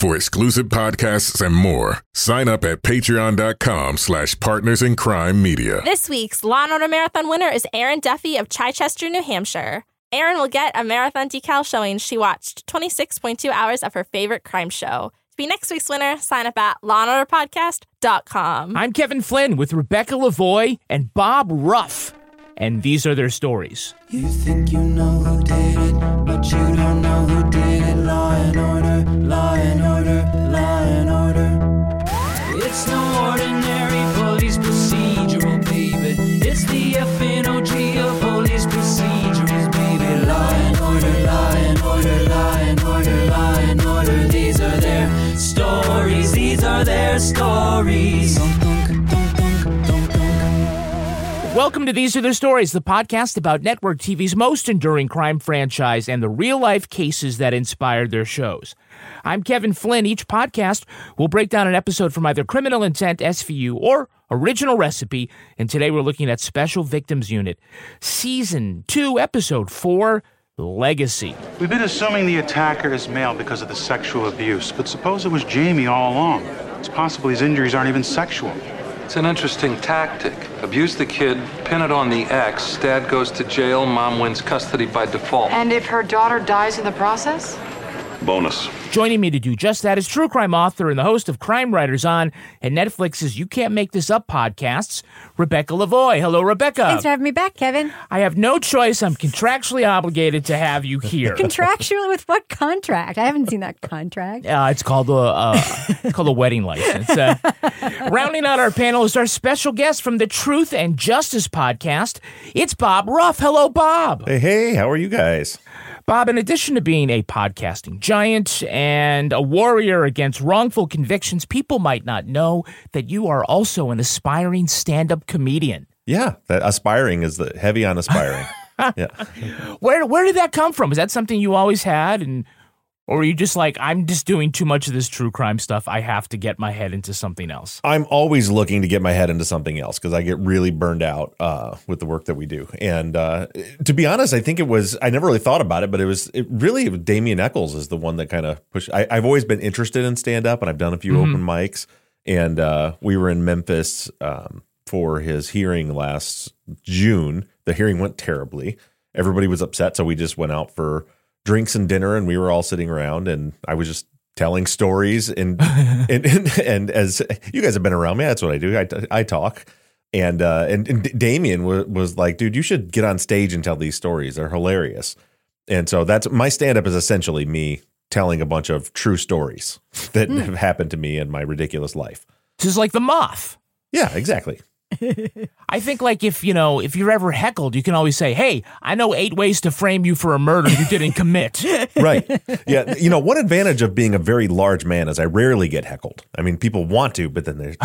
For exclusive podcasts and more, sign up at patreon.com slash partners in crime media. This week's Law & Order Marathon winner is Aaron Duffy of Chichester, New Hampshire. Erin will get a marathon decal showing she watched 26.2 hours of her favorite crime show. To be next week's winner, sign up at lawandorderpodcast.com. I'm Kevin Flynn with Rebecca Lavoie and Bob Ruff, and these are their stories. You think you know who did it, but you don't know who did it. Law and order, law and order, law and order. It's no ordinary police procedural, baby. It's the FNOG of police procedurals, baby. Law and order, law and order, law and order, law and order. These are their stories. These are their stories. Dunk, dunk, Welcome to These Are the Stories, the podcast about network TV's most enduring crime franchise and the real life cases that inspired their shows. I'm Kevin Flynn. Each podcast will break down an episode from either Criminal Intent, SVU, or Original Recipe, and today we're looking at Special Victims Unit, Season 2, Episode 4, Legacy. We've been assuming the attacker is male because of the sexual abuse, but suppose it was Jamie all along. It's possible these injuries aren't even sexual. It's an interesting tactic. Abuse the kid, pin it on the ex, dad goes to jail, mom wins custody by default. And if her daughter dies in the process? Bonus. Joining me to do just that is true crime author and the host of Crime Writers On and Netflix's You Can't Make This Up podcasts, Rebecca Lavoie. Hello, Rebecca. Thanks for having me back, Kevin. I have no choice. I'm contractually obligated to have you here. Contractually with what contract? I haven't seen that contract. Uh, it's called a uh, it's called a wedding license. Uh, rounding out our panel is our special guest from the Truth and Justice podcast. It's Bob Ruff. Hello, Bob. Hey, hey, how are you guys? Bob, in addition to being a podcasting giant and a warrior against wrongful convictions, people might not know that you are also an aspiring stand-up comedian. Yeah, that aspiring is the heavy on aspiring. yeah. Where where did that come from? Is that something you always had and or are you just like I'm just doing too much of this true crime stuff. I have to get my head into something else. I'm always looking to get my head into something else because I get really burned out uh, with the work that we do. And uh, to be honest, I think it was I never really thought about it, but it was it really Damien Echols is the one that kind of pushed. I, I've always been interested in stand up, and I've done a few open mics. And uh, we were in Memphis um, for his hearing last June. The hearing went terribly. Everybody was upset, so we just went out for drinks and dinner, and we were all sitting around, and I was just telling stories, and and, and and as you guys have been around me, that's what I do. I, I talk. And uh, and, and Damien was, was like, dude, you should get on stage and tell these stories. They're hilarious. And so that's my stand up is essentially me telling a bunch of true stories that have happened to me in my ridiculous life. Just like the moth. Yeah, exactly. I think like if you know if you're ever heckled, you can always say, "Hey, I know eight ways to frame you for a murder you didn't commit." right. Yeah. You know, one advantage of being a very large man is I rarely get heckled. I mean, people want to, but then they're.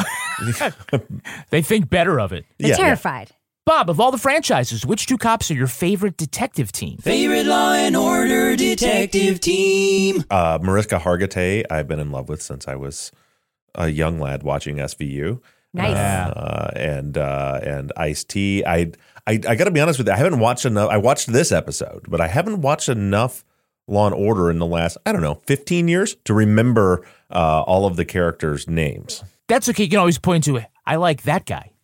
they think better of it. They're Yeah, yeah. terrified. Bob, of all the franchises, which two cops are your favorite detective team? Favorite Law and Order detective team. uh, Mariska Hargitay, I've been in love with since I was a young lad watching SVU. Nice. Uh, and uh, and Ice T. I I I got to be honest with you. I haven't watched enough. I watched this episode, but I haven't watched enough Law and Order in the last I don't know fifteen years to remember uh, all of the characters' names. That's okay. You can always point to it. I like that guy.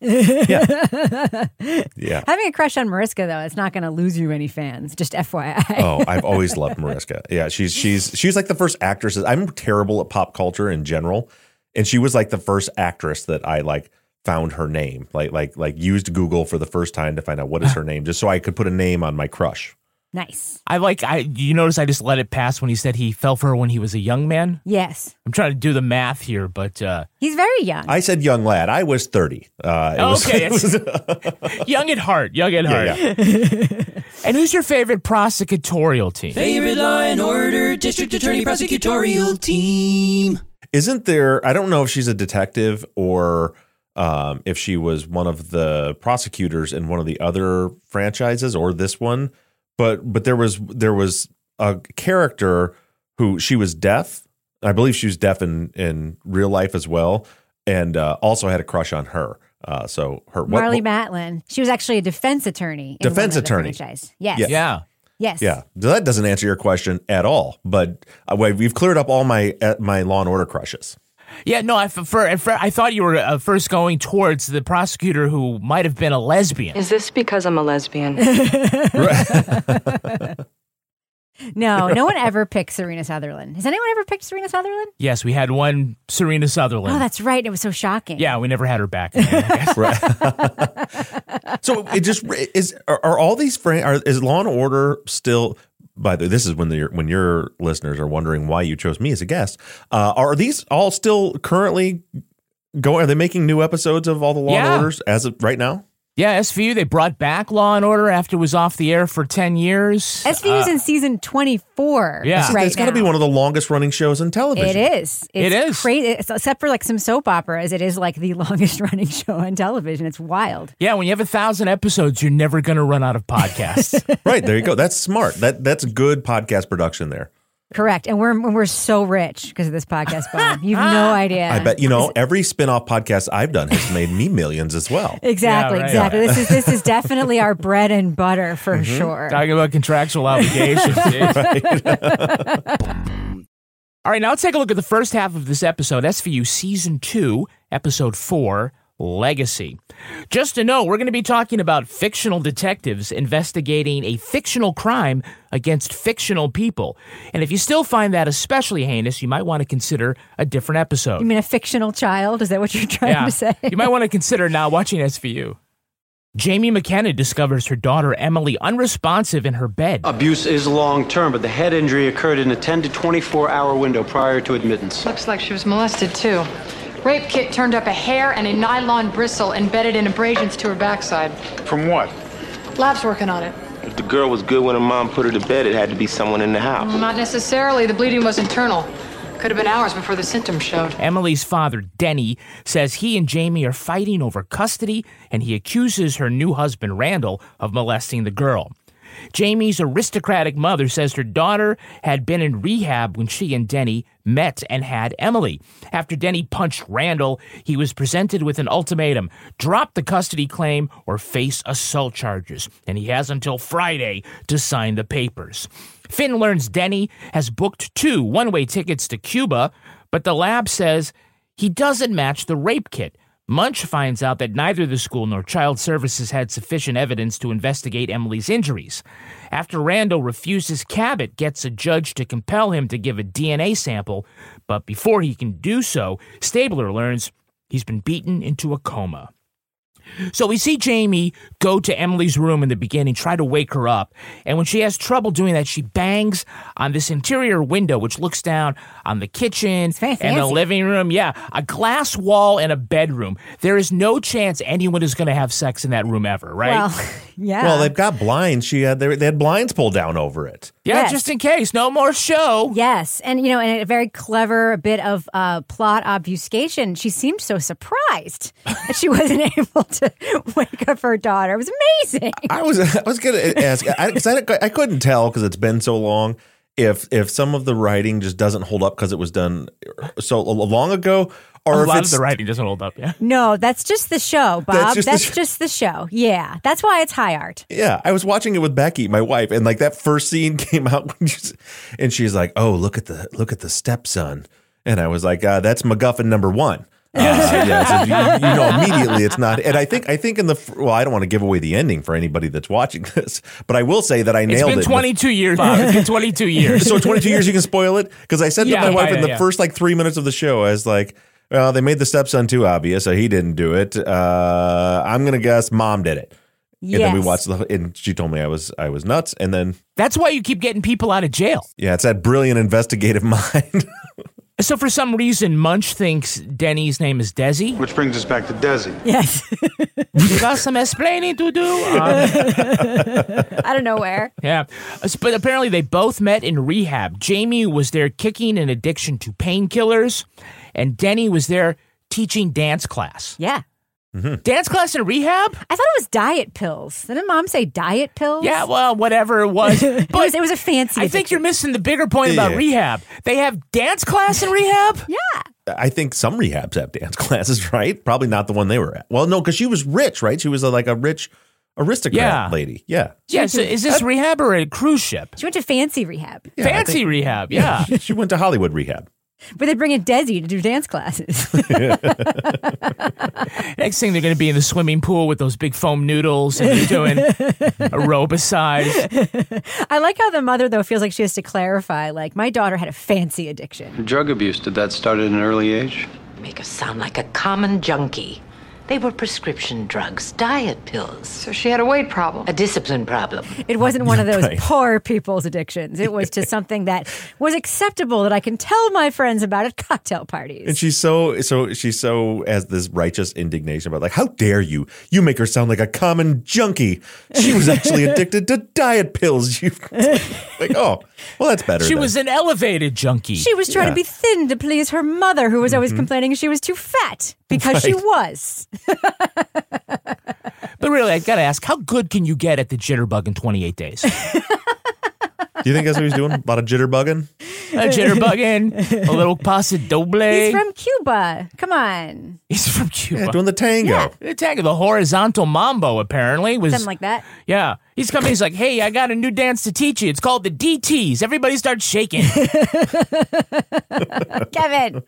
Yeah, Having a crush on Mariska, though, it's not going to lose you any fans. Just FYI. Oh, I've always loved Mariska. Yeah, she's she's she's like the first actress. I'm terrible at pop culture in general, and she was like the first actress that I like found her name. Like like like used Google for the first time to find out what is her name, just so I could put a name on my crush. Nice. I like. I you notice I just let it pass when he said he fell for her when he was a young man. Yes. I'm trying to do the math here, but uh, He's very young. I said young lad. I was thirty. Uh, it was- okay, it was- young at heart, young at heart. yeah, yeah. And who's your favorite prosecutorial team? Favorite Law and Order District Attorney Prosecutorial Team. Isn't there? I don't know if she's a detective or um, if she was one of the prosecutors in one of the other franchises or this one, but but there was there was a character who she was deaf. I believe she was deaf in in real life as well, and uh, also had a crush on her. Uh, so her what- Marlee what- Matlin. She was actually a defense attorney. in Defense one of attorney. franchise. Yes. Yeah. Yeah. Yes. Yeah, that doesn't answer your question at all. But uh, we've cleared up all my uh, my Law and Order crushes. Yeah, no, I, for, for, I thought you were uh, first going towards the prosecutor who might have been a lesbian. Is this because I'm a lesbian? No, no one ever picked Serena Southerlyn. Has anyone ever picked Serena Southerlyn? Yes, we had one Serena Southerlyn. Oh, that's right. It was so shocking. yeah, we never had her back. again, I. So it just is. Are, are all these fran- are is Law and Order still? By the way, this is when the when your listeners are wondering why you chose me as a guest. Uh, are these all still currently going? Are they making new episodes of all the Law Yeah. and Orders as of right now? Yeah, SVU, they brought back Law and Order after it was off the air for 10 years. SVU's Uh, in season 24 Yeah. right it's got to be one of the longest running shows on television. It is. It's It is. Crazy. It's, except for like some soap operas, it is like the longest running show on television. It's wild. Yeah, when you have a thousand episodes, you're never going to run out of podcasts. right there you go. That's smart. That that's good podcast production there. Correct. And we're we're so rich because of this podcast, Bob. You've no idea. I bet you know every spin-off podcast I've done has made me millions as well. Exactly, Yeah, right. exactly. This is this is definitely our bread and butter for Mm-hmm. sure. Talking about contractual obligations. All right, now let's take a look at the first half of this episode, SVU Season 2, Episode 4, Legacy. Just to know, we're going to be talking about fictional detectives investigating a fictional crime against fictional people. And if you still find that especially heinous, you might want to consider a different episode. You mean a fictional child? Is that what you're trying to say? you might want to consider now watching SVU. Jamie McKenna discovers her daughter Emily unresponsive in her bed. Abuse is long term, but the head injury occurred in a 10 to 24 hour window prior to admittance. Looks like she was molested too. Rape kit turned up a hair and a nylon bristle embedded in abrasions to her backside. From what? Lab's working on it. If the girl was good when her mom put her to bed, it had to be someone in the house. Mm, not necessarily. The bleeding was internal. Could have been hours before the symptoms showed. Emily's father, Denny, says he and Jamie are fighting over custody and he accuses her new husband, Randall, of molesting the girl. Jamie's aristocratic mother says her daughter had been in rehab when she and Denny met and had Emily. After Denny punched Randall, he was presented with an ultimatum drop the custody claim or face assault charges, and he has until Friday to sign the papers. Fin learns Denny has booked two one way tickets to Cuba, but the lab says he doesn't match the rape kit. Munch finds out that neither the school nor child services had sufficient evidence to investigate Emily's injuries. After Randall refuses, Cabot gets a judge to compel him to give a DNA sample, but before he can do so, Stabler learns he's been beaten into a coma. So we see Jamie go to Emily's room in the beginning, try to wake her up. And when she has trouble doing that, she bangs on this interior window, which looks down on the kitchen and the living room. Yeah, a glass wall and a bedroom. There is no chance anyone is going to have sex in that room ever, right? Well, yeah. Well, they've got blinds. She had they, they had blinds pulled down over it. yeah, yes. just in case. No more show. Yes, and you know, and a very clever bit of uh, plot obfuscation. She seemed so surprised that she wasn't able to wake up her daughter. It was amazing. I was I was gonna ask because I, I, couldn't tell because it's been so long if if some of the writing just doesn't hold up because it was done so long ago or a if lot of the writing doesn't hold up. Yeah. No, that's just the show, Bob. That's That's, just just, the the show. Yeah, that's why it's high art. Yeah, I was watching it with Becky, my wife, and like that first scene came out, when she's- and she's like, "Oh, look at the look at the stepson," and I was like, uh, "That's MacGuffin number one." Uh, yeah, so you, you know immediately it's not. And I think I think in the fr- well, I don't want to give away the ending for anybody that's watching this, but I will say that I It's nailed been it. 22 years, Bob. It's been 22 years. so 22 years you can spoil it because I said to my wife yeah, in the yeah. first like three minutes of the show, I was like, "Well, they made the stepson too obvious, so he didn't do it. Uh, I'm gonna guess mom did it." And then we watched the, and she told me I was I was nuts, and then That's why you keep getting people out of jail. yeah, it's that brilliant investigative mind. So for some reason, Munch thinks Denny's name is Desi. Which brings us back to Desi. Yes. you got some explaining to do. Uh, I don't know where. yeah, but apparently they both met in rehab. Jamie was there kicking an addiction to painkillers, and Denny was there teaching dance class. Yeah. Mm-hmm. Dance class in rehab? I thought it was diet pills. Didn't mom say diet pills? Yeah, well, whatever it was. it, was it was a fancy. I think you're missing the bigger point about rehab. They have dance class in rehab? Yeah. I think some rehabs have dance classes, right? Probably not the one they were at. Well, no, because she was rich, right? She was a, like a rich aristocrat Yeah. lady. Yeah. Yeah, so is this rehab or a cruise ship? She went to fancy rehab, Yeah, Fancy think- rehab, yeah. she went to Hollywood rehab. But they bring in Desi to do dance classes. Next thing they're going to be in the swimming pool with those big foam noodles and they're doing aerobicide. I like how the mother though feels like she has to clarify. Like my daughter had a fancy addiction. Drug abuse, did that start at an early age? Make us sound like a common junkie. They were prescription drugs, diet pills. So she had a weight problem. A discipline problem. It wasn't one of those Right. poor people's addictions. It was to something that was acceptable that I can tell my friends about at cocktail parties. And she's so so she's so has this righteous indignation about like, how dare you? You make her sound like a common junkie. She was actually addicted to diet pills. You like, oh, well, that's better. She then. was an elevated junkie. She was trying Yeah. to be thin to please her mother, who was always mm-hmm. complaining she was too fat because she was. But really, I've got to ask, how good can you get at the jitterbug in 28 days? Do you think that's what he's doing? A lot of jitterbugging. A jitterbugging, a little paso doble. He's from Cuba. Come on. He's from Cuba. Yeah, doing the tango. Yeah. the tango, the horizontal mambo, apparently was Something like that. Yeah, he's coming. He's like, "Hey, I got a new dance to teach you. It's called the DTS. Everybody start shaking." Kevin.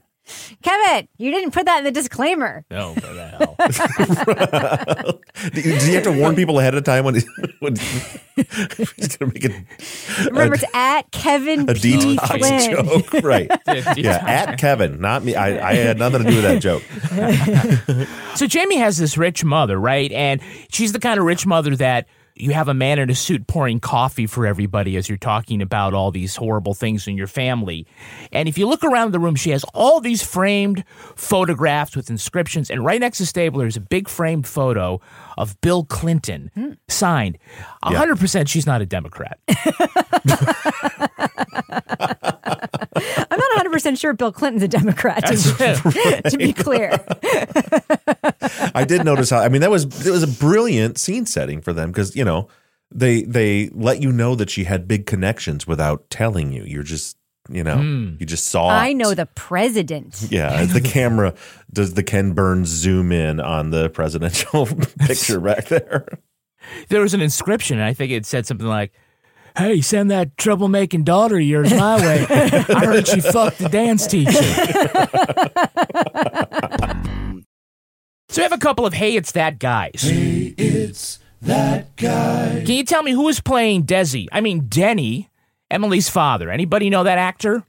Kevin, you didn't put that in the disclaimer. no, what the hell? Do you, do you have to warn people ahead of time when, when he's going to make it Remember, it's at Kevin a P. detox Flynn. joke? Right. Yeah, at Kevin, not me. I, I had nothing to do with that joke. So Jamie has this rich mother, right? And she's the kind of rich mother that you have a man in a suit pouring coffee for everybody as you're talking about all these horrible things in your family. And if you look around the room, she has all these framed photographs with inscriptions. And right next to Stabler is a big framed photo of Bill Clinton, hmm. signed. 100% she's not a Democrat. I'm not 100% sure Bill Clinton's a Democrat, to, to be clear. I did notice how. I mean, that was it was a brilliant scene setting for them because you know they they let you know that she had big connections without telling you. You're just you know hmm. you just saw. I it. know the president. Yeah, the camera does the Ken Burns zoom in on the presidential picture back there. there was an inscription, and I think it said something like, Hey, send that troublemaking daughter of yours my way. I heard she fucked the dance teacher. so we have a couple of Hey, It's That Guys. Hey, it's that guy. Can you tell me who is playing Desi? I mean, Denny, Emily's father. Anybody know that actor?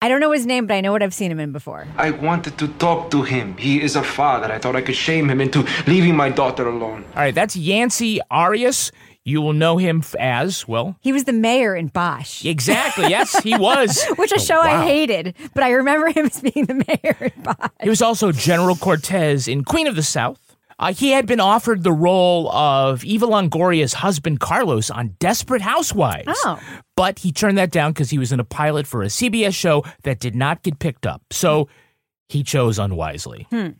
I don't know his name, but I know what I've seen him in before. I wanted to talk to him. He is a father. I thought I could shame him into leaving my daughter alone. All right, that's Yancey Arias. You will know him as, well, He was the mayor in Bosch. exactly. Yes, he was. Which a show I hated, but I remember him as being the mayor in Bosch. He was also General Cortez in Queen of the South. Uh, he had been offered the role of Eva Longoria's husband Carlos on Desperate Housewives. Oh. But he turned that down because he was in a pilot for a CBS show that did not get picked up. So he chose unwisely. Hmm.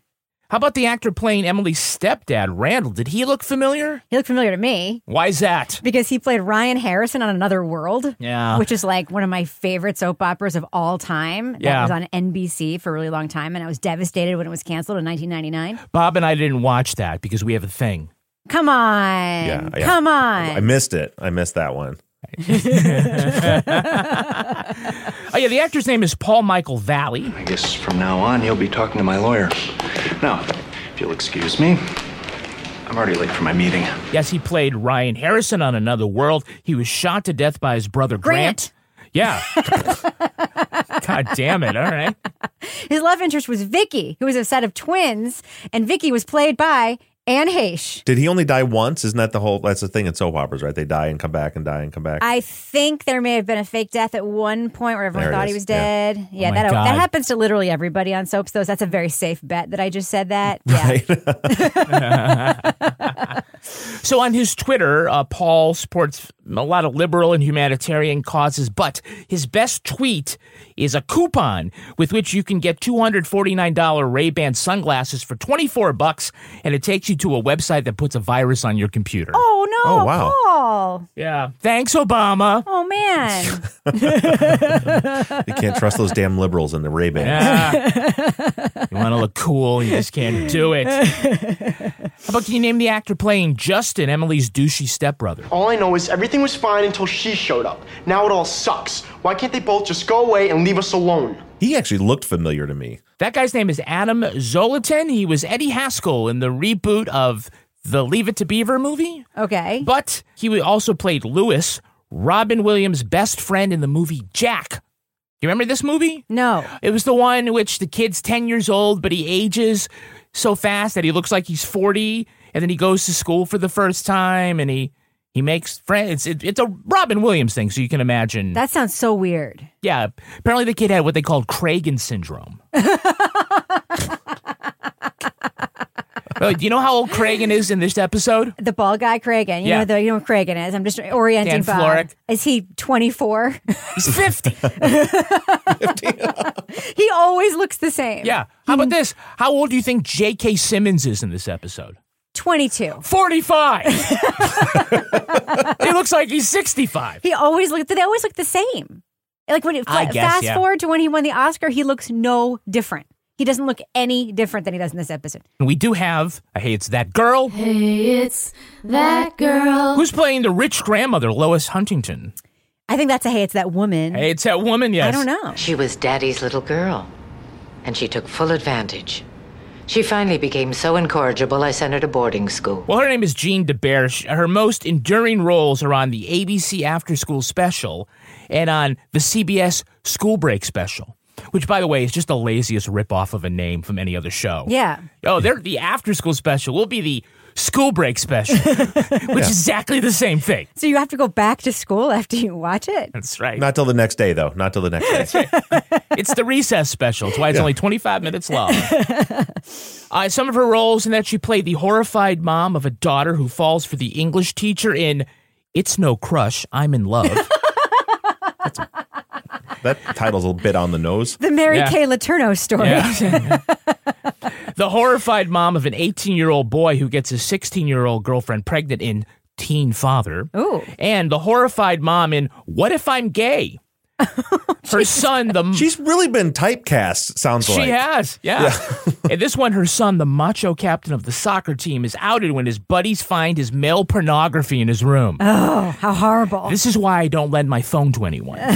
How about the actor playing Emily's stepdad, Randall? Did he look familiar? He looked familiar to me Why is that? because he played Ryan Harrison on Another World. Yeah. Which is like one of my favorite soap operas of all time. That Yeah. was on NBC for a really long time, and I was devastated when it was canceled in 1999. Bob and I didn't watch that because we have a thing. Come on. Yeah, yeah. Come on. I missed it. I missed that one. Oh, yeah, the actor's name is Paul Michael Valley. I guess from now on you'll be talking to my lawyer. Now, if you'll excuse me, I'm already late for my meeting. Yes, he played Ryan Harrison on Another World. He was shot to death by his brother Grant. Yeah. God damn it. All right. His love interest was Vicky, who was a set of twins, and Vicky was played by Anne Heche. Did he only die once? Isn't that the whole? That's the thing in soap operas, right? They die and come back and die and come back. I think there may have been a fake death at one point where everyone There it thought he was dead. Yeah, Oh that God. that happens to literally everybody on soaps. Though so that's a very safe bet that I just said that. Yeah. So on his Twitter, uh, Paul supports a lot of liberal and humanitarian causes, but his best tweet is a coupon with which you can get $249 Ray-Ban sunglasses for 24 bucks, and it takes you to a website that puts a virus on your computer. Oh no, Oh, wow. Paul. Yeah. Thanks, Obama. Oh man. you can't trust those damn liberals in the Ray Ban. Yeah. you want to look cool, you just can't do it. How about can you name the actor playing Justin, Emily's douchey stepbrother? All I know is everything was fine until she showed up. Now it all sucks. Why can't they both just go away and leave us alone? He actually looked familiar to me. That guy's name is Adam Zolotin. He was Eddie Haskell in the reboot of the Leave It to Beaver movie. Okay. But he also played Lewis, Robin Williams' best friend in the movie Jack. You remember this movie? No. It was the one in which the kid's 10 years old, but he ages so fast that he looks like he's 40, and then he goes to school for the first time, and he he makes friends. It's, it's a Robin Williams thing, so you can imagine. That sounds so weird. yeah, apparently the kid had what they called Cragen syndrome. Oh, do you know how old Cragen is in this episode? The bald guy, Cragen. You Yeah. know the you know Cragen is. I'm just orienting Dann. Florek. Is he 24? He's 50. he always looks the same. Yeah. How about this? How old do you think J.K. Simmons is in this episode? 22. 45. he looks like he's 65. He always look. They always look the same. Like when it, guess, fast yeah. forward to when he won the Oscar, he looks no different. He doesn't look any different than he does in this episode. And we do have, uh, hey, it's that girl. Hey, it's that girl. Who's playing the rich grandmother, Lois Huntington? I think that's a hey, it's that woman. Hey, it's that woman, yes. I don't know. She was Daddy's little girl, and she took full advantage. She finally became so incorrigible, I sent her to boarding school. Well, her name is Jean De Baer. Her most enduring roles are on the ABC After School Special and on the CBS School Break Special, which, by the way, is just the laziest ripoff of a name from any other show. Yeah. Oh, they're the After School Special will be the School Break Special, which is exactly the same thing. So you have to go back to school after you watch it. That's right. Not till the next day, though. Not till the next day. It's the recess special. It's why it's only 25 minutes long. Uh, some of her roles in that she played the horrified mom of a daughter who falls for the English teacher in It's No Crush, I'm in Love. that title's a bit on the nose. The Mary Yeah. Kay Letourneau story. Yeah. the horrified mom of an 18 year old boy who gets his 16 year old girlfriend pregnant in Teen Father. Ooh. And the horrified mom in What If I'm Gay? Her son, the She's really been typecast, sounds She like. She has, yeah. and this one, her son, the macho captain of the soccer team, is outed when his buddies find his male pornography in his room. Oh, how horrible. This is why I don't lend my phone to anyone.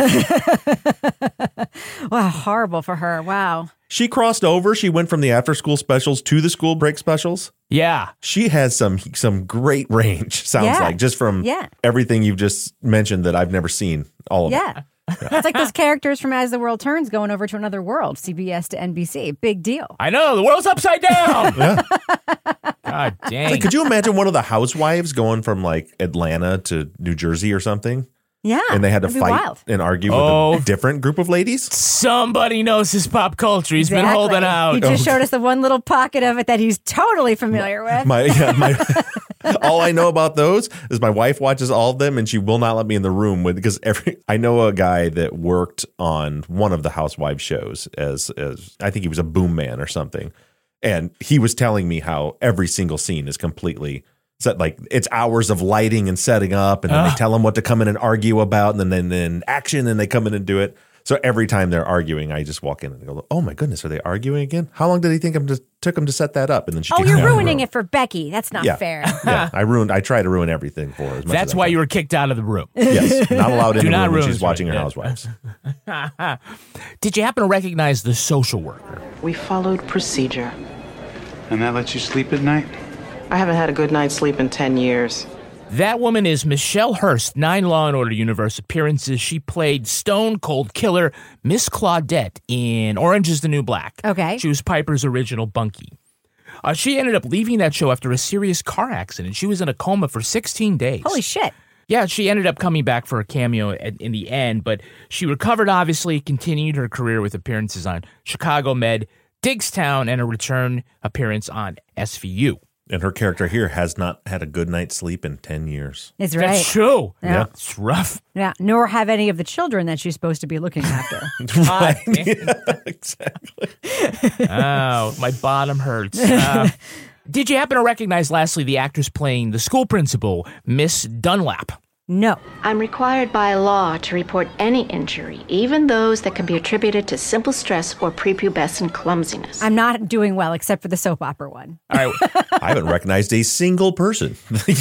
Wow, horrible for her. Wow. She crossed over. She went from the after school specials to the school break specials. Yeah. She has some some great range, sounds Yeah. like, just from Yeah. everything you've just mentioned that I've never seen. All of it. Yeah. It's like those characters from As the World Turns going over to another world, CBS to NBC. Big deal. I know, the world's upside down. God dang. Like, could you imagine one of the housewives going from like Atlanta to New Jersey or something? Yeah. and they had to that'd be fight wild. and argue Oh. with a oh. different group of ladies. Somebody knows his pop culture. He's been holding out. He just showed us the one little pocket of it that he's totally familiar with. My, yeah, my all I know about those is my wife watches all of them and she will not let me in the room with because every I know a guy that worked on one of the housewives shows as as I think he was a boom man or something. And he was telling me how every single scene is completely set like it's hours of lighting and setting up and then they ah. tell them what to come in and argue about and then then, then action and they come in and do it. So every time they're arguing, I just walk in and go, "Oh my goodness, are they arguing again? How long did he think I'm just took him to set that up?" And then she Oh, you're me out of the ruining it for Becky. That's not Yeah. fair. yeah, I ruined. I try to ruin everything for her. As much That's as why can. you were kicked out of the room. Yes, not allowed in Do the not room when ruin she's watching her yeah. housewives. Did you happen to recognize the social worker? We followed procedure. And that lets you sleep at night? I haven't had a good night's sleep in 10 years. That woman is Michelle Hurst, nine Law and Order Universe appearances. She played Stone Cold Killer Miss Claudette in Orange is the New Black. Okay. She was Piper's original bunkie. Uh, she ended up leaving that show after a serious car accident. She was in a coma for 16 days. Holy shit. Yeah, she ended up coming back for a cameo at, in the end, but she recovered, obviously, continued her career with appearances on Chicago Med, Digstown, and a return appearance on SVU. And her character here has not had a good night's sleep in 10 years. It's right. That's true. Yeah. It's rough. Yeah, nor have any of the children that she's supposed to be looking after. right. oh, my bottom hurts. Uh, did you happen to recognize, lastly, the actress playing the school principal, Miss Dunlap? No. I'm required by law to report any injury, even those that can be attributed to simple stress or prepubescent clumsiness. I'm not doing well except for the soap opera one. All right. I haven't recognized a single person.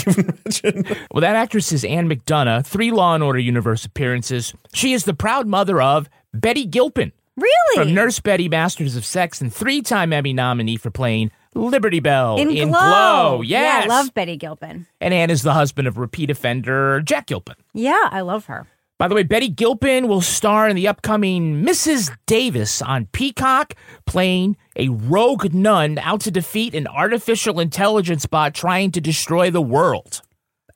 Well, that actress is Anne McDonough, three Law and Order Universe appearances. She is the proud mother of Betty Gilpin. Really? From Nurse Betty, Masters of Sex, and three time Emmy nominee for playing Liberty Belle In, in Glow. Glow. Yeah, Yes. I love Betty Gilpin. and Anne is the husband of repeat offender Jack Gilpin. Yeah, I love her. By the way, Betty Gilpin will star in the upcoming Mrs. Davis on Peacock, playing a rogue nun out to defeat an artificial intelligence bot trying to destroy the world.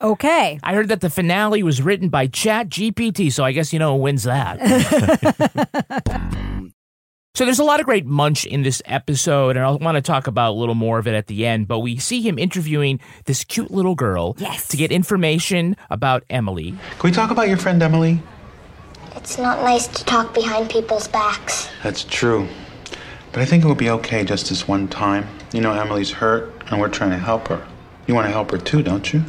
Okay. I heard that the finale was written by Chat GPT, so I guess you know who wins that. so there's a lot of great munch in this episode, and I want to talk about a little more of it at the end. But we see him interviewing this cute little girl yes. to get information about Emily. Can we talk about your friend Emily? It's not nice to talk behind people's backs. That's true. But I think it would be okay just this one time. You know, Emily's hurt, and we're trying to help her. You want to help her too, don't you?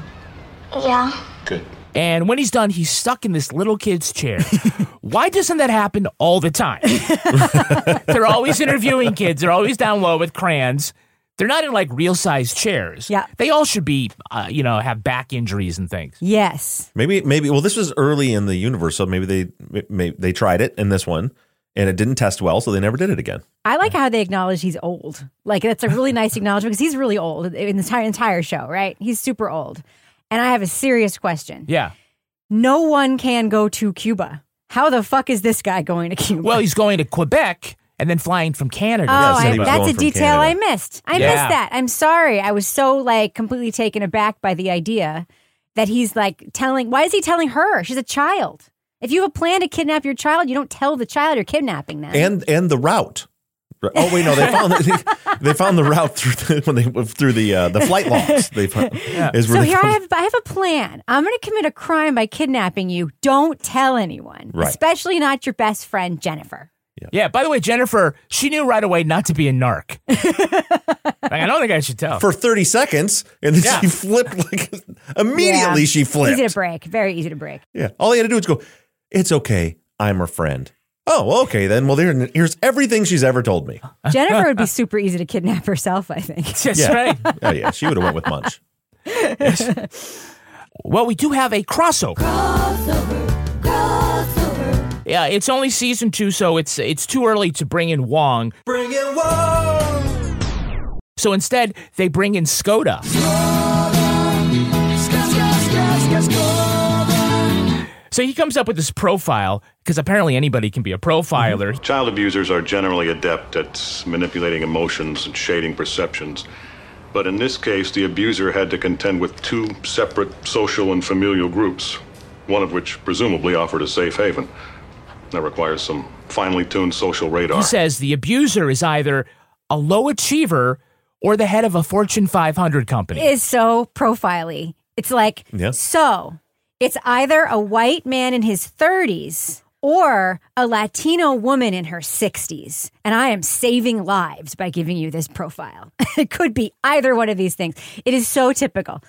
Yeah. Good. And when he's done, he's stuck in this little kid's chair. Why doesn't that happen all the time? They're always interviewing kids. They're always down low with crayons. They're not in like real size chairs. Yeah. They all should be, uh, you know, have back injuries and things. Yes. Maybe, maybe. Well, this was early in the universe, so maybe they maybe they tried it in this one, and it didn't test well, so they never did it again. I like how they acknowledge he's old. Like that's a really nice acknowledgement because he's really old in the entire entire show, right? He's super old. And I have a serious question. Yeah. No one can go to Cuba. How the fuck is this guy going to Cuba? Well, he's going to Quebec and then flying from Canada. Oh, Yeah, I- that's a from detail I missed. I Yeah. missed that. I'm sorry. I was so like completely taken aback by the idea that he's like telling. Why is he telling her? She's a child. If you have a plan to kidnap your child, you don't tell the child you're kidnapping them. And and the route. Oh wait, no, they found the, they found the route through the, when they through the uh, the flight logs. They found, is where so they here I have I have a plan. I'm going to commit a crime by kidnapping you. Don't tell anyone, Right. especially not your best friend Jennifer. Yeah. By the way, Jennifer, she knew right away not to be a narc. like, I don't think I should tell. for 30 seconds, and then Yeah. she flipped like immediately. Yeah. She flipped. Easy to break. Very easy to break. Yeah. All he had to do was go, It's okay. I'm her friend. Oh, okay then. Well, there, here's everything she's ever told me. Jennifer would be super easy to kidnap herself. I think. That's yeah. right. Oh, yeah. She would have went with Munch. Well, we do have a crossover. Yeah, it's only season two, so it's it's too early to bring in Wong. Bring in Wong. So instead, they bring in Skoda. So he comes up with this profile because apparently anybody can be a profiler. Mm-hmm. Child abusers are generally adept at manipulating emotions and shading perceptions. But in this case, the abuser had to contend with two separate social and familial groups, one of which presumably offered a safe haven. That requires some finely tuned social radar. He says the abuser is either a low achiever or the head of a Fortune 500 company. Is so profiley. It's like Yeah. so. It's either a white man in his 30s or a Latino woman in her 60s. And I am saving lives by giving you this profile. it could be either one of these things. It is so typical.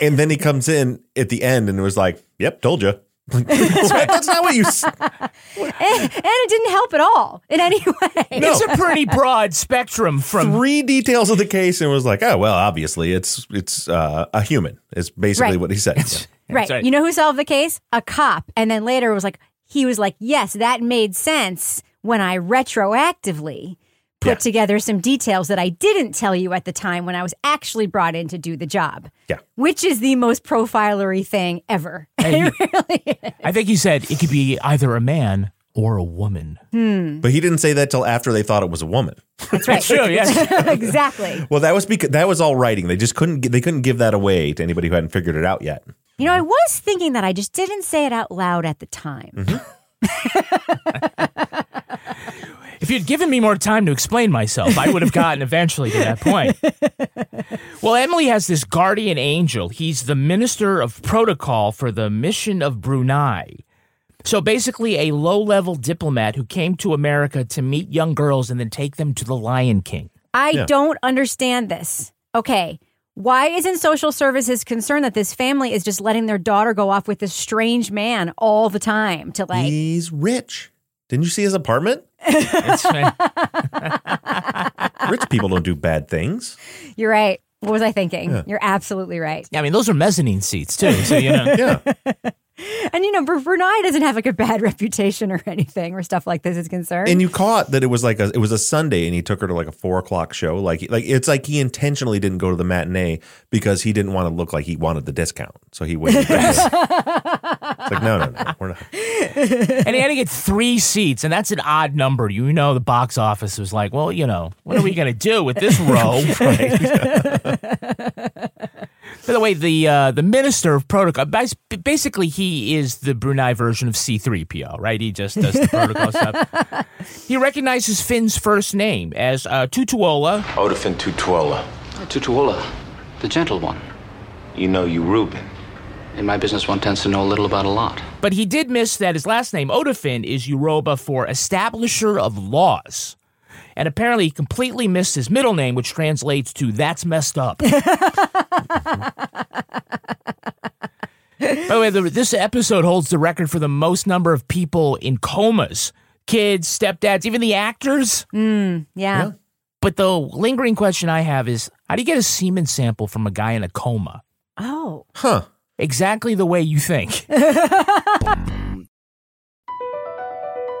And then he comes in at the end and was like, Yep, told you. That's not what you. s- and, and it didn't help at all in any way. It's a pretty broad spectrum from three details of the case and was like, oh well, obviously it's it's uh, a human. Is basically Right. what he said. Yeah. Right. You know who solved the case? A cop. And then later it was like, he was like, yes, that made sense when I retroactively put together some details that I didn't tell you at the time when I was actually brought in to do the job. Yeah. Which is the most profilery thing ever. And he- I think he said it could be either a man or a woman. Hmm. But he didn't say that till after they thought it was a woman. That's right. true, yes. exactly. Well, that was because that was all writing. They just couldn't. They couldn't give that away to anybody who hadn't figured it out yet. You know, I was thinking that I just didn't say it out loud at the time. If you'd given me more time to explain myself, I would have gotten eventually to that point. Well, Emily has this guardian angel. He's the minister of protocol for the mission of Brunei. So basically, a low level diplomat who came to America to meet young girls and then take them to the Lion King. I Yeah. don't understand this. Okay. Why isn't social services concerned that this family is just letting their daughter go off with this strange man all the time to like He's rich. Didn't you see his apartment? Rich people don't do bad things. You're right. What was I thinking? Yeah. You're absolutely right. Yeah, I mean, those are mezzanine seats too. So you know, yeah. And you know, Br- Brunei doesn't have like a bad reputation or anything where stuff like this is concerned. And you caught that it was like a it was a Sunday, and he took her to like a four o'clock show. Like like it's like he intentionally didn't go to the matinee because he didn't want to look like he wanted the discount. So he waited. it's like no no no we're not. and he had to get three seats, and that's an odd number. You know, the box office was like, well, you know, what are we going to do with this row? By the way, the uh, the minister of protocol, basically, he is the Brunei version of C3PO, right? He just does the protocol stuff. He recognizes Fin's first name as uh, Tutuola. Odafin Tutuola. Tutuola, the gentle one. You know you Reuben. In my business, one tends to know a little about a lot. But he did miss that his last name, Odafin, is Yoruba for establisher of laws. And apparently, he completely missed his middle name, which translates to that's messed up. By the way, the, this episode holds the record for the most number of people in comas kids, stepdads, even the actors. Mm, yeah. But the lingering question I have is how do you get a semen sample from a guy in a coma? Oh. Huh. Exactly the way you think.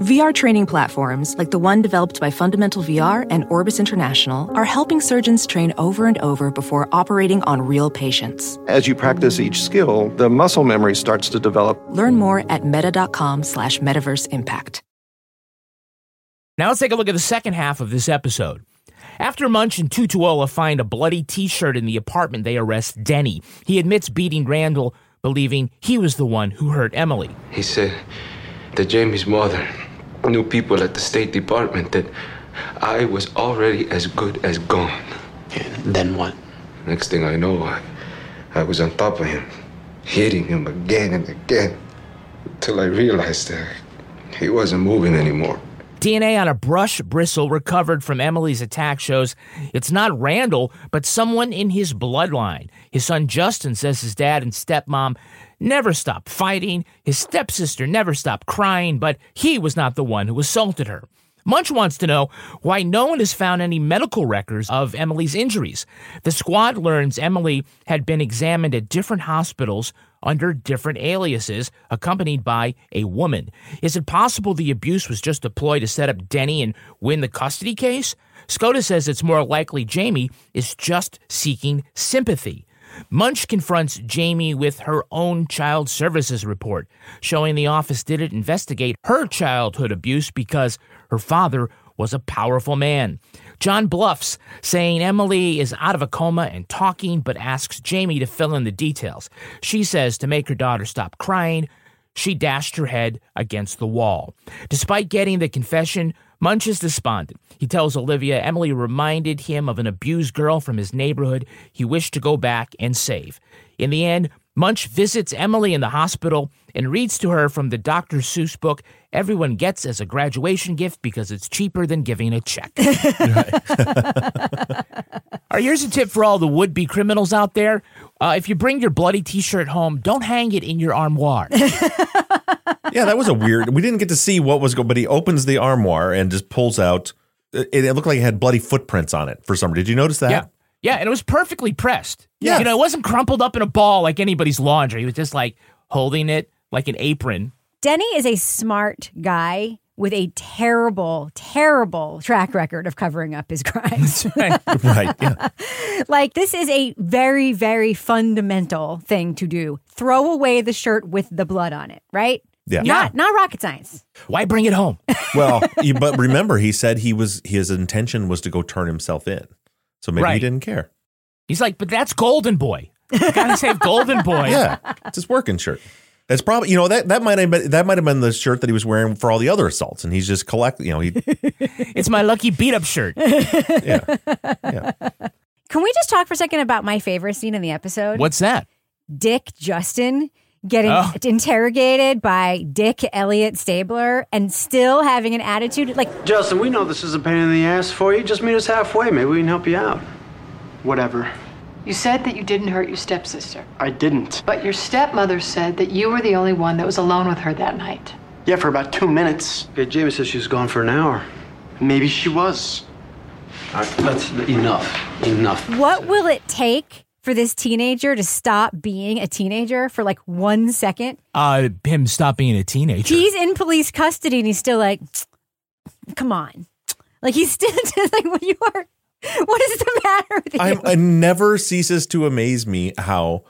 VR training platforms, like the one developed by Fundamental VR and Orbis International, are helping surgeons train over and over before operating on real patients. As you practice each skill, the muscle memory starts to develop. Learn more at meta.com slash metaverse impact. Now let's take a look at the second half of this episode. After Munch and Tutuola oh find a bloody t-shirt in the apartment, they arrest Denny. He admits beating Randall, believing he was the one who hurt Emily. He said that Jamie's mother knew people at the State Department that I was already as good as gone. then what? Next thing I know, I, I was on top of him, hitting him again and again, until I realized that he wasn't moving anymore. DNA on a brush bristle recovered from Emily's attack shows it's not Randall, but someone in his bloodline. His son Justin says his dad and stepmom never stopped fighting. His stepsister never stopped crying, but he was not the one who assaulted her. Munch wants to know why no one has found any medical records of Emily's injuries. The squad learns Emily had been examined at different hospitals under different aliases, accompanied by a woman. Is it possible the abuse was just a ploy to set up Denny and win the custody case? Skoda says it's more likely Jamie is just seeking sympathy. Munch confronts Jamie with her own child services report, showing the office didn't investigate her childhood abuse because her father was a powerful man. John bluffs, saying Emily is out of a coma and talking, but asks Jamie to fill in the details. She says to make her daughter stop crying, she dashed her head against the wall. Despite getting the confession, Munch is despondent. He tells Olivia Emily reminded him of an abused girl from his neighborhood he wished to go back and save. In the end, Munch visits Emily in the hospital and reads to her from the Dr. Seuss book everyone gets as a graduation gift because it's cheaper than giving a check. All right, here's a tip for all the would be criminals out there. Uh, if you bring your bloody t shirt home, don't hang it in your armoire. Yeah, yeah, that was a weird. We didn't get to see what was going, but he opens the armoire and just pulls out. It, it looked like it had bloody footprints on it for some. Did you notice that? Yeah. Yeah, and it was perfectly pressed. Yeah. You know, it wasn't crumpled up in a ball like anybody's laundry. He was just like holding it like an apron. Denny is a smart guy with a terrible, terrible track record of covering up his crimes. right. Yeah. like this is a very, very fundamental thing to do. Throw away the shirt with the blood on it, right? Yeah. Not not rocket science. Why bring it home? Well, you- but remember, he said he was his intention was to go turn himself in, so maybe he didn't care. He's like, but that's Golden Boy. You gotta save Golden Boy. Yeah, it's his working shirt. It's probably you know that that might have been that might have been the shirt that he was wearing for all the other assaults, and he's just collecting. You know, he It's my lucky beat up shirt. Yeah. yeah. Can we just talk for a second about my favorite scene in the episode? What's that? Dick Justin getting Oh. interrogated by Dick Elliott Stabler and still having an attitude like Justin, we know this is a pain in the ass for you. Just meet us halfway. Maybe we can help you out. Whatever. You said that you didn't hurt your stepsister. I didn't. But your stepmother said that you were the only one that was alone with her that night. Yeah, for about two minutes. Okay, Jamie says she was gone for an hour. Maybe she was. All right, that's enough. Enough. what will it take for this teenager to stop being a teenager for like one second? Uh, him stop being a teenager. He's in police custody and he's still like, come on. Like he's still like, what you are, what is the matter with you? I'm, it never ceases to amaze me how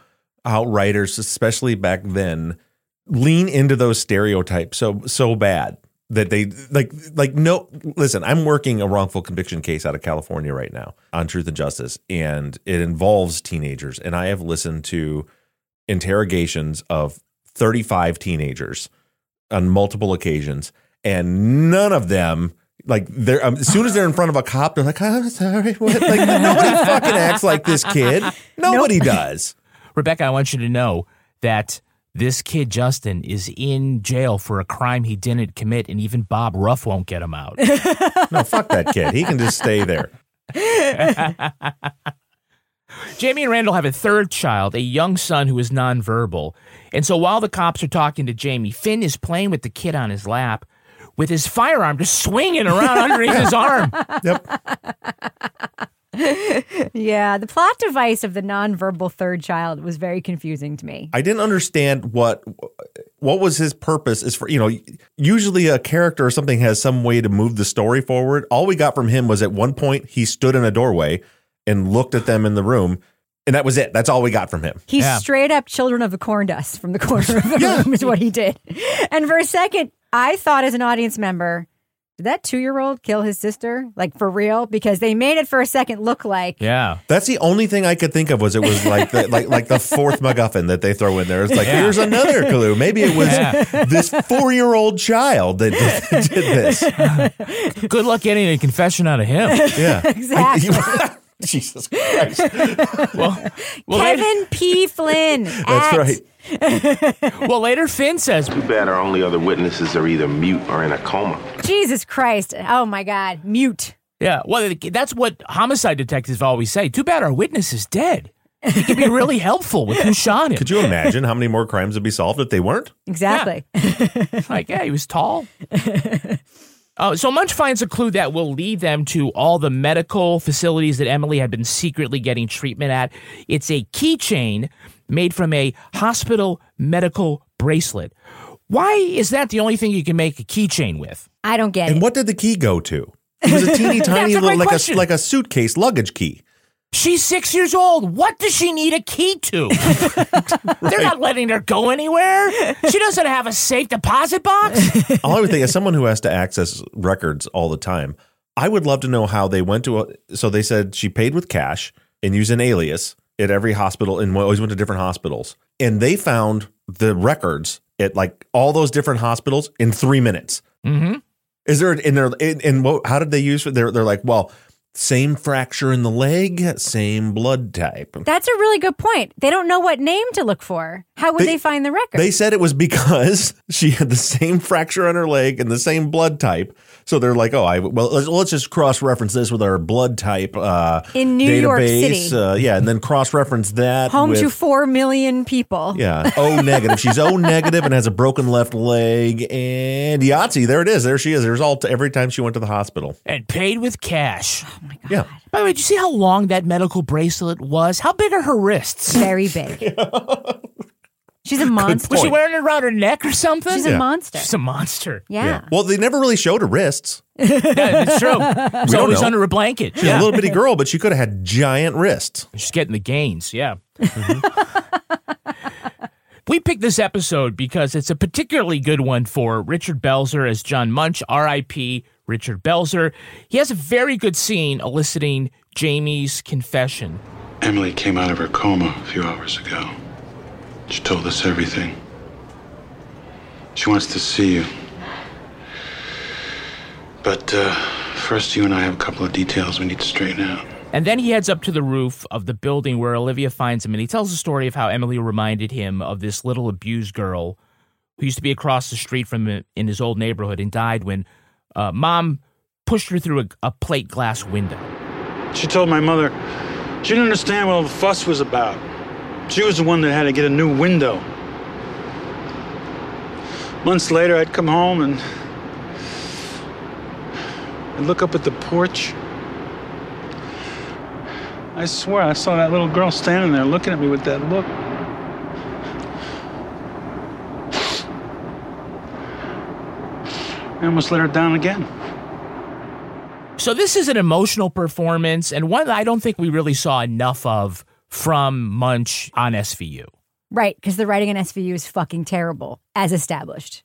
how writers, especially back then, lean into those stereotypes so so bad that they like like no listen i'm working a wrongful conviction case out of california right now on truth and justice and it involves teenagers and i have listened to interrogations of 35 teenagers on multiple occasions and none of them like they're um, as soon as they're in front of a cop they're like i'm sorry what? like nobody fucking acts like this kid nobody does Rebecca, I want you to know that this kid Justin is in jail for a crime he didn't commit, and even Bob Ruff won't get him out. no fuck that kid he can just stay there Jamie and Randall have a third child, a young son who is nonverbal. And so while the cops are talking to Jamie, Fin is playing with the kid on his lap with his firearm just swinging around underneath his arm. Yep. yeah, the plot device of the nonverbal third child was very confusing to me. I didn't understand what what was his purpose is for you know usually a character or something has some way to move the story forward. All we got from him was at one point he stood in a doorway and looked at them in the room and that was it. That's all we got from him. He's straight up children of the corn dust from the corner of the room is what he did. And for a second, I thought as an audience member, did that two year old kill his sister? Like for real? Because they made it for a second look like Yeah. That's the only thing I could think of was it was like the, like like the fourth MacGuffin that they throw in there. It's like Yeah. here's another clue. Maybe it was Yeah. this four year old child that did, did this. Good luck getting a confession out of him. Yeah, exactly. Jesus Christ. well, Kevin P. Flynn. That's at- right. Well, later Fin says, Too bad our only other witnesses are either mute or in a coma. Jesus Christ. Oh my God. Mute. Yeah, well, that's what homicide detectives always say. Too bad our witness is dead. He could be really helpful with who shot him. Could you imagine how many more crimes would be solved if they weren't? Exactly. like, yeah, he was tall. Uh, so Munch finds a clue that will lead them to all the medical facilities that Emily had been secretly getting treatment at. It's a keychain made from a hospital medical bracelet. Why is that the only thing you can make a keychain with? I don't get And it. And what did the key go to? It was a teeny tiny a little great like question. a like a suitcase luggage key. She's six years old. What does she need a key to? They're not letting her go anywhere. She doesn't have a safe deposit box. All I would think as someone who has to access records all the time, I would love to know how they went to a. So they said she paid with cash and used an alias at every hospital and always went to different hospitals. And they found the records at like all those different hospitals in three minutes. Mm-hmm. Is there in there? In, in what? How did they use? They're they're like, well, Same fracture in the leg, same blood type. That's a really good point. They don't know what name to look for. How would They- they, find the record? They said it was because she had the same fracture on her leg and the same blood type. So they're like, oh, I well, let's, let's just cross reference this with our blood type uh, In New York database. City. Uh, yeah, and then cross reference that Home with, to four million people. Yeah, O negative. She's O negative and has a broken left leg. And Yahtzee, there it is. There she is. There's all every time she went to the hospital. And paid with cash. Oh Yeah. By the way, did you see how long that medical bracelet was? How big are her wrists? Very big. She's a monster. Was she wearing it around her neck or something? She's a Yeah. monster. She's a monster. Yeah. Well, they never really showed her wrists. Yeah, it's true. It's don't always know. under a blanket. She's a little bitty girl, but she could have had giant wrists. She's getting the gains, yeah. Mm-hmm. we picked this episode because it's a particularly good one for Richard Belzer as John Munch, R.I.P. Richard Belzer. He has a very good scene eliciting Jamie's confession. Emily came out of her coma a few hours ago. She told us everything. She wants to see you. But uh, first, you and I have a couple of details we need to straighten out. And then he heads up to the roof of the building where Olivia finds him, and he tells the story of how Emily reminded him of this little abused girl who used to be across the street from him in his old neighborhood and died when uh, mom pushed her through a, a plate glass window. She told my mother she didn't understand what all the fuss was about. She was the one that had to get a new window. Months later, I'd come home and I'd look up at the porch. I swear I saw that little girl standing there looking at me with that look. I almost let her down again. So this is an emotional performance and one that I don't think we really saw enough of from Munch on SVU. Right, because the writing on SVU is fucking terrible, as established.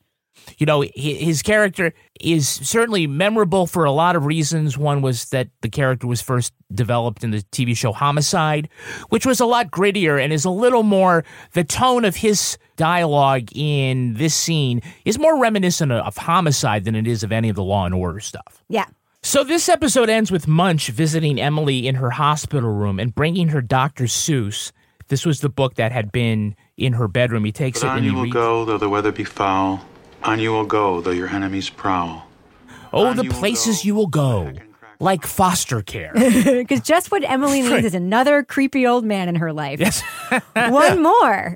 You know, his character is certainly memorable for a lot of reasons. One was that the character was first developed in the TV show Homicide, which was a lot grittier and is a little more, the tone of his dialogue in this scene is more reminiscent of Homicide than it is of any of the Law and Order stuff. Yeah. So this episode ends with Munch visiting Emily in her hospital room and bringing her Dr. Seuss. This was the book that had been in her bedroom. He takes But it on and he you will reads. go, though the weather be foul. On you will go, though your enemies prowl. Oh, the places you will go, like foster care. Because just what Emily needs is another creepy old man in her life. Yes. One more.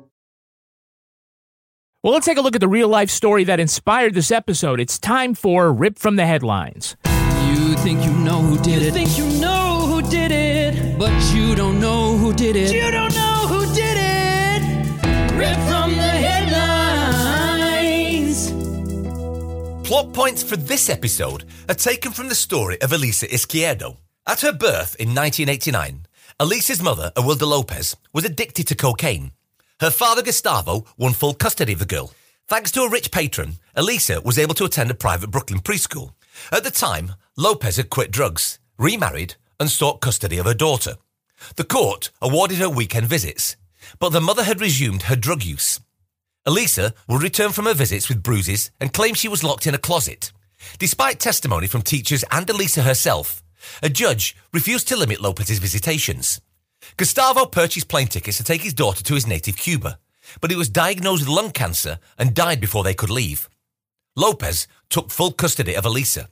Well, let's take a look at the real life story that inspired this episode. It's time for Rip from the Headlines. You think you know who did it. You think you know who did it. But you don't know who did it. You don't know who did it. Rip from the headlines. Plot points for this episode are taken from the story of Elisa Izquierdo. At her birth in 1989, Elisa's mother, Awilda Lopez, was addicted to cocaine. Her father, Gustavo, won full custody of the girl. Thanks to a rich patron, Elisa was able to attend a private Brooklyn preschool. At the time, Lopez had quit drugs, remarried, and sought custody of her daughter. The court awarded her weekend visits, but the mother had resumed her drug use. Elisa would return from her visits with bruises and claim she was locked in a closet. Despite testimony from teachers and Elisa herself, a judge refused to limit Lopez's visitations. Gustavo purchased plane tickets to take his daughter to his native Cuba, but he was diagnosed with lung cancer and died before they could leave. Lopez took full custody of Elisa.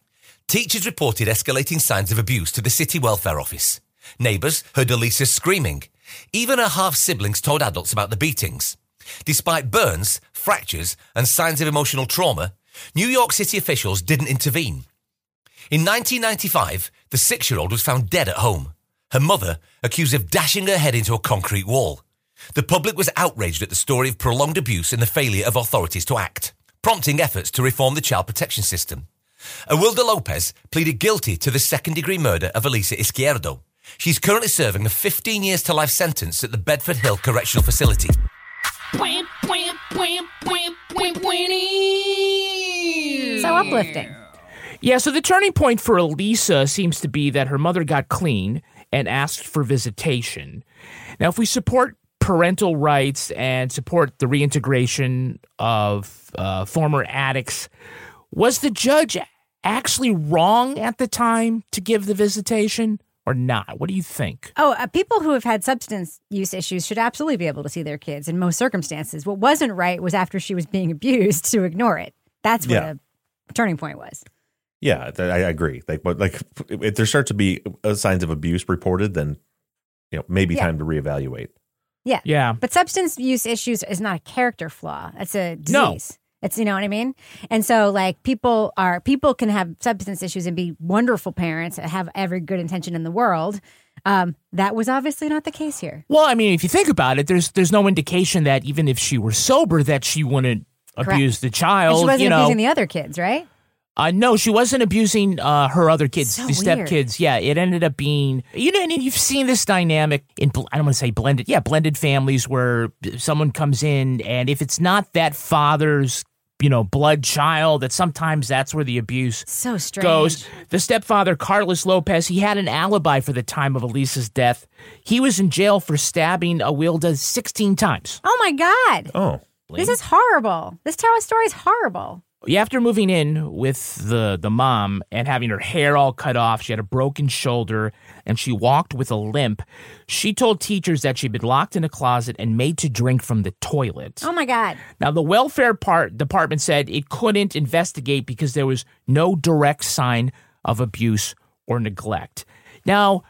Teachers reported escalating signs of abuse to the city welfare office. Neighbours heard Elisa screaming. Even her half siblings told adults about the beatings. Despite burns, fractures, and signs of emotional trauma, New York City officials didn't intervene. In 1995, the six year old was found dead at home. Her mother accused of dashing her head into a concrete wall. The public was outraged at the story of prolonged abuse and the failure of authorities to act, prompting efforts to reform the child protection system. Awilda Lopez pleaded guilty to the second degree murder of Elisa Izquierdo. She's currently serving a 15 years to life sentence at the Bedford Hill Correctional Facility. So uplifting. Yeah, so the turning point for Elisa seems to be that her mother got clean and asked for visitation. Now, if we support parental rights and support the reintegration of uh, former addicts, was the judge actually wrong at the time to give the visitation or not? What do you think? Oh, uh, people who have had substance use issues should absolutely be able to see their kids in most circumstances. What wasn't right was after she was being abused to ignore it. That's what Yeah. a turning point was. Yeah, th- I agree. Like, but like, if there starts to be uh, signs of abuse reported, then you know maybe Yeah. time to reevaluate. Yeah. Yeah. But substance use issues is not a character flaw. It's a disease. No. It's you know what I mean? And so like people are people can have substance issues and be wonderful parents and have every good intention in the world. Um, that was obviously not the case here. Well, I mean, if you think about it, there's there's no indication that even if she were sober, that she wouldn't Correct. abuse the And child. she wasn't you know, abusing the other kids, right? Uh, no, she wasn't abusing uh, her other kids, So the step weird. kids. Yeah, it ended up being you know, and you've seen this dynamic in I don't want to say blended, yeah, blended families where someone comes in and if it's not that father's you know blood child, that sometimes that's where the abuse So strange. goes. The stepfather, Carlos Lopez, he had an alibi for the time of Elisa's death. He was in jail for stabbing Awilda 16 times. Oh my God. Oh. This is horrible. This Tara story is horrible. After moving in with the the mom and having her hair all cut off, she had a broken shoulder and she walked with a limp. She told teachers that she'd been locked in a closet and made to drink from the toilet. Oh my God. Now, the welfare part department said it couldn't investigate because there was no direct sign of abuse or neglect. Now,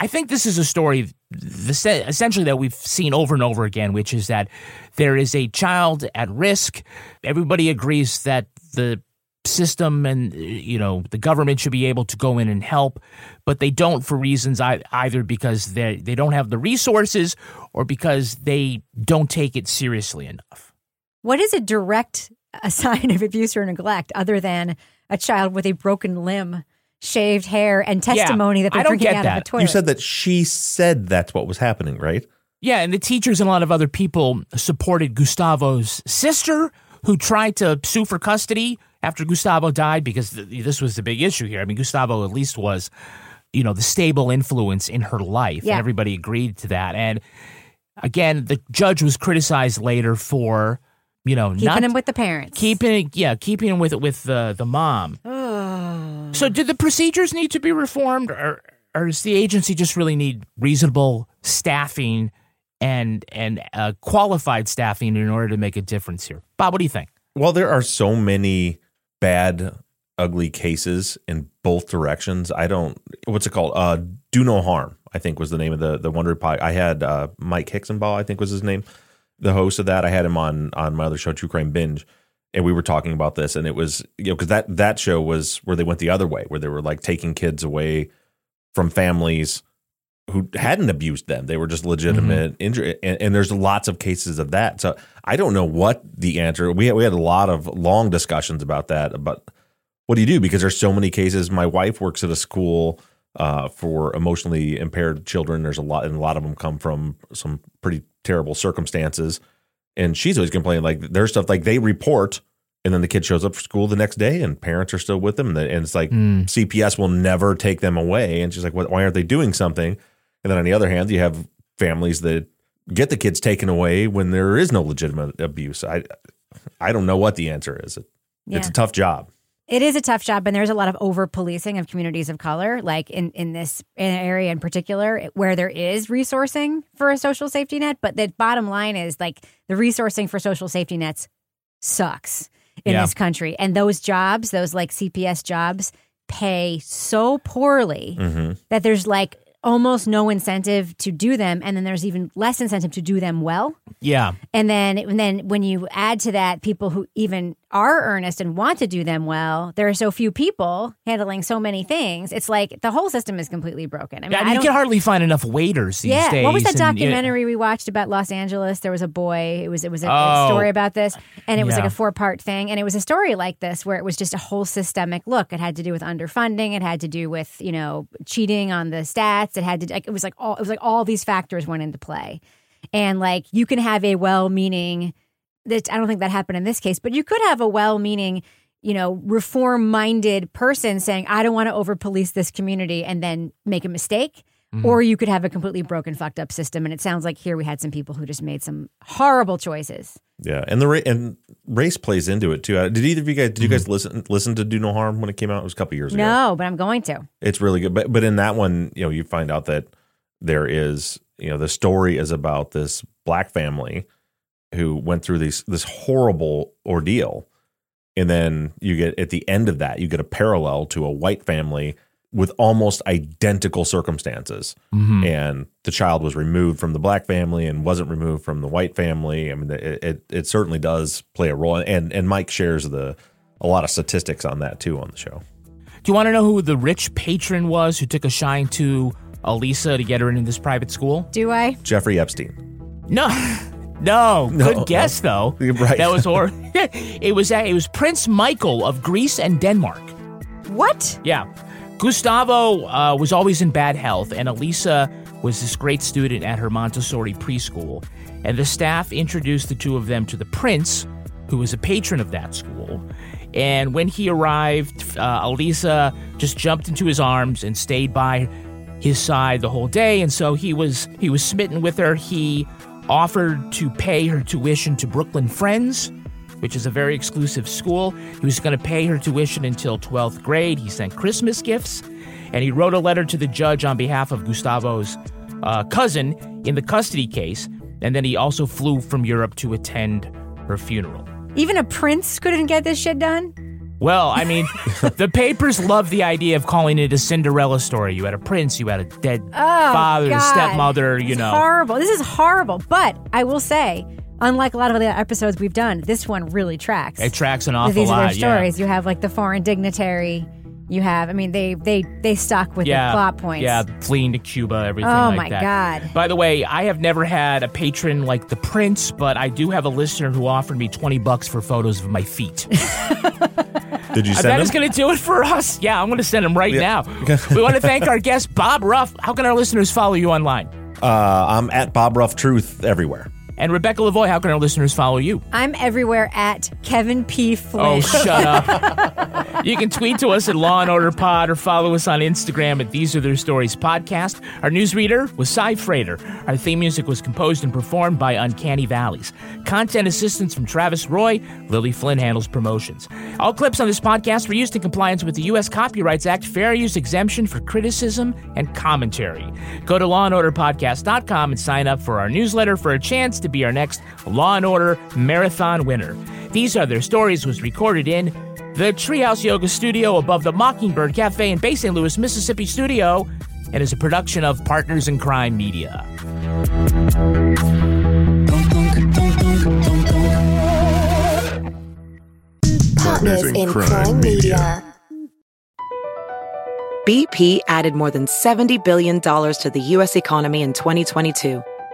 I think this is a story the, essentially that we've seen over and over again, which is that there is a child at risk. Everybody agrees that the system and you know the government should be able to go in and help but they don't for reasons I, either because they they don't have the resources or because they don't take it seriously enough What is a direct a sign of abuse or neglect other than a child with a broken limb, shaved hair, and testimony that they're I don't drinking get out that. of a toilet? You said that she said that's what was happening, right? Yeah, and the teachers and a lot of other people supported Gustavo's sister, who tried to sue for custody after Gustavo died, because th- this was the big issue here. I mean, Gustavo at least was, you know, the stable influence in her life, Yeah. and everybody agreed to that. And again, the judge was criticized later for, you know, Keeping not him with the parents. keeping, yeah, keeping him with with the the mom. So, did the procedures need to be reformed, or, or does the agency just really need reasonable staffing and and uh, qualified staffing in order to make a difference here? Bob, what do you think? Well, there are so many bad, ugly cases in both directions. I don't. What's it called? Uh, Do no harm. I think was the name of the the Wonder Pod. I had uh, Mike Hixenbaugh. I think was his name, the host of that. I had him on on my other show, True Crime Binge, and we were talking about this. And it was you know because that that show was where they went the other way, where they were like taking kids away from families who hadn't abused them. They were just legitimate injury, and, and there's lots of cases of that. So I don't know what the answer. We had, we had a lot of long discussions about that. About what do you do because there's so many cases. My wife works at a school uh, for emotionally impaired children. There's a lot, and a lot of them come from some pretty terrible circumstances. And she's always complaining like there's stuff like they report. And then the kid shows up for school the next day, and parents are still with them. And it's like CPS will never take them away. And she's like, "Why aren't they doing something?" And then on the other hand, you have families that get the kids taken away when there is no legitimate abuse. I I don't know what the answer is. It, It's a tough job. It is a tough job, and there's a lot of over policing of communities of color, like in in this area in particular, where there is resourcing for a social safety net. But the bottom line is like the resourcing for social safety nets sucks. in Yeah. this country. And those jobs, those like CPS jobs, pay so poorly Mhm. that there's like almost no incentive to do them. And then there's even less incentive to do them well. Yeah. And then, and then when you add to that people who even are earnest and want to do them well, there are so few people handling so many things. It's like the whole system is completely broken. I mean, Yeah, I you can hardly find enough waiters these yeah. days. What was that and, yeah. documentary we watched about Los Angeles? There was a boy. It was it was a, Oh. story about this, and it was like a four part thing, and it was a story like this where it was just a whole systemic look. It had to do with underfunding. It had to do with you know cheating on the stats. It had to. Like, it was like all it was like all these factors went into play, and like you can have a well meaning. That I don't think that happened in this case, but you could have a well meaning you know, reform minded person saying, I don't want to over police this community and then make a mistake. Mm-hmm. Or you could have a completely broken, fucked up system. And it sounds like here we had some people who just made some horrible choices. Yeah, and the ra- and race plays into it too. Uh, Did either of you guys did you Mm-hmm. guys listen listen to Do No Harm when it came out? It was a couple years ago. No, but I'm going to. It's really good. But but in that one, you know, you find out that there is, you know, the story is about this black family who went through these this horrible ordeal. And then you get at the end of that, you get a parallel to a white family with almost identical circumstances. Mhm. And the child was removed from the black family and wasn't removed from the white family. I mean, it it, it certainly does play a role. And and Mike shares the a lot of statistics on that too on the show. Do you want to know who the rich patron was who took a shine to Elisa to get her into this private school? Do I? Jeffrey Epstein. No. No, No, good guess though. Right. That was or it was it was Prince Michael of Greece and Denmark. What? Yeah. Gustavo uh, was always in bad health, and Elisa was this great student at her Montessori preschool. And the staff introduced the two of them to the prince, who was a patron of that school. And when he arrived, uh, Elisa just jumped into his arms and stayed by his side the whole day. And so he was he was smitten with her. He offered to pay her tuition to Brooklyn Friends, which is a very exclusive school. He was going to pay her tuition until 12th grade. He sent Christmas gifts, and he wrote a letter to the judge on behalf of Gustavo's uh, cousin in the custody case. And then he also flew from Europe to attend her funeral. Even a prince couldn't get this shit done? Well, I mean, the papers love the idea of calling it a Cinderella story. You had a prince, you had a dead Oh, father, God. stepmother, you It's know. horrible. This is horrible. But I will say, unlike a lot of the episodes we've done, this one really tracks. It tracks an awful These are lot. their yeah. stories. You have like the foreign dignitary. You have, I mean, they they they stuck with yeah, the plot points. Yeah, fleeing to Cuba, everything Oh, like my that. God. By the way, I have never had a patron like the Prince, but I do have a listener who offered me 20 bucks for photos of my feet. Did you Uh, send that him? is going to do it for us. Yeah, I'm going to send him right Yeah. now. we want to thank our guest, Bob Ruff. How can our listeners follow you online? Uh, I'm at Bob Ruff Truth everywhere. And Rebecca Lavoie, how can our listeners follow you? I'm everywhere at Kevin P. Flynn. Oh, shut up. you can tweet to us at Law and Order Pod or follow us on Instagram at These Are Their Stories Podcast. Our newsreader was Cy Frater. Our theme music was composed and performed by Uncanny Valleys. Content assistance from Travis Roy. Lily Flynn handles promotions. All clips on this podcast were used in compliance with the U.S. Copyrights Act fair use exemption for criticism and commentary. Go to lawandorderpodcast.com and sign up for our newsletter for a chance to be our next Law and Order Marathon winner. These Are Their Stories was recorded in the Treehouse Yoga Studio above the Mockingbird Cafe in Bay St. Louis, Mississippi studio and is a production of Partners in Crime Media. Partners in Crime Media. BP added more than $70 billion to the U.S. economy in 2022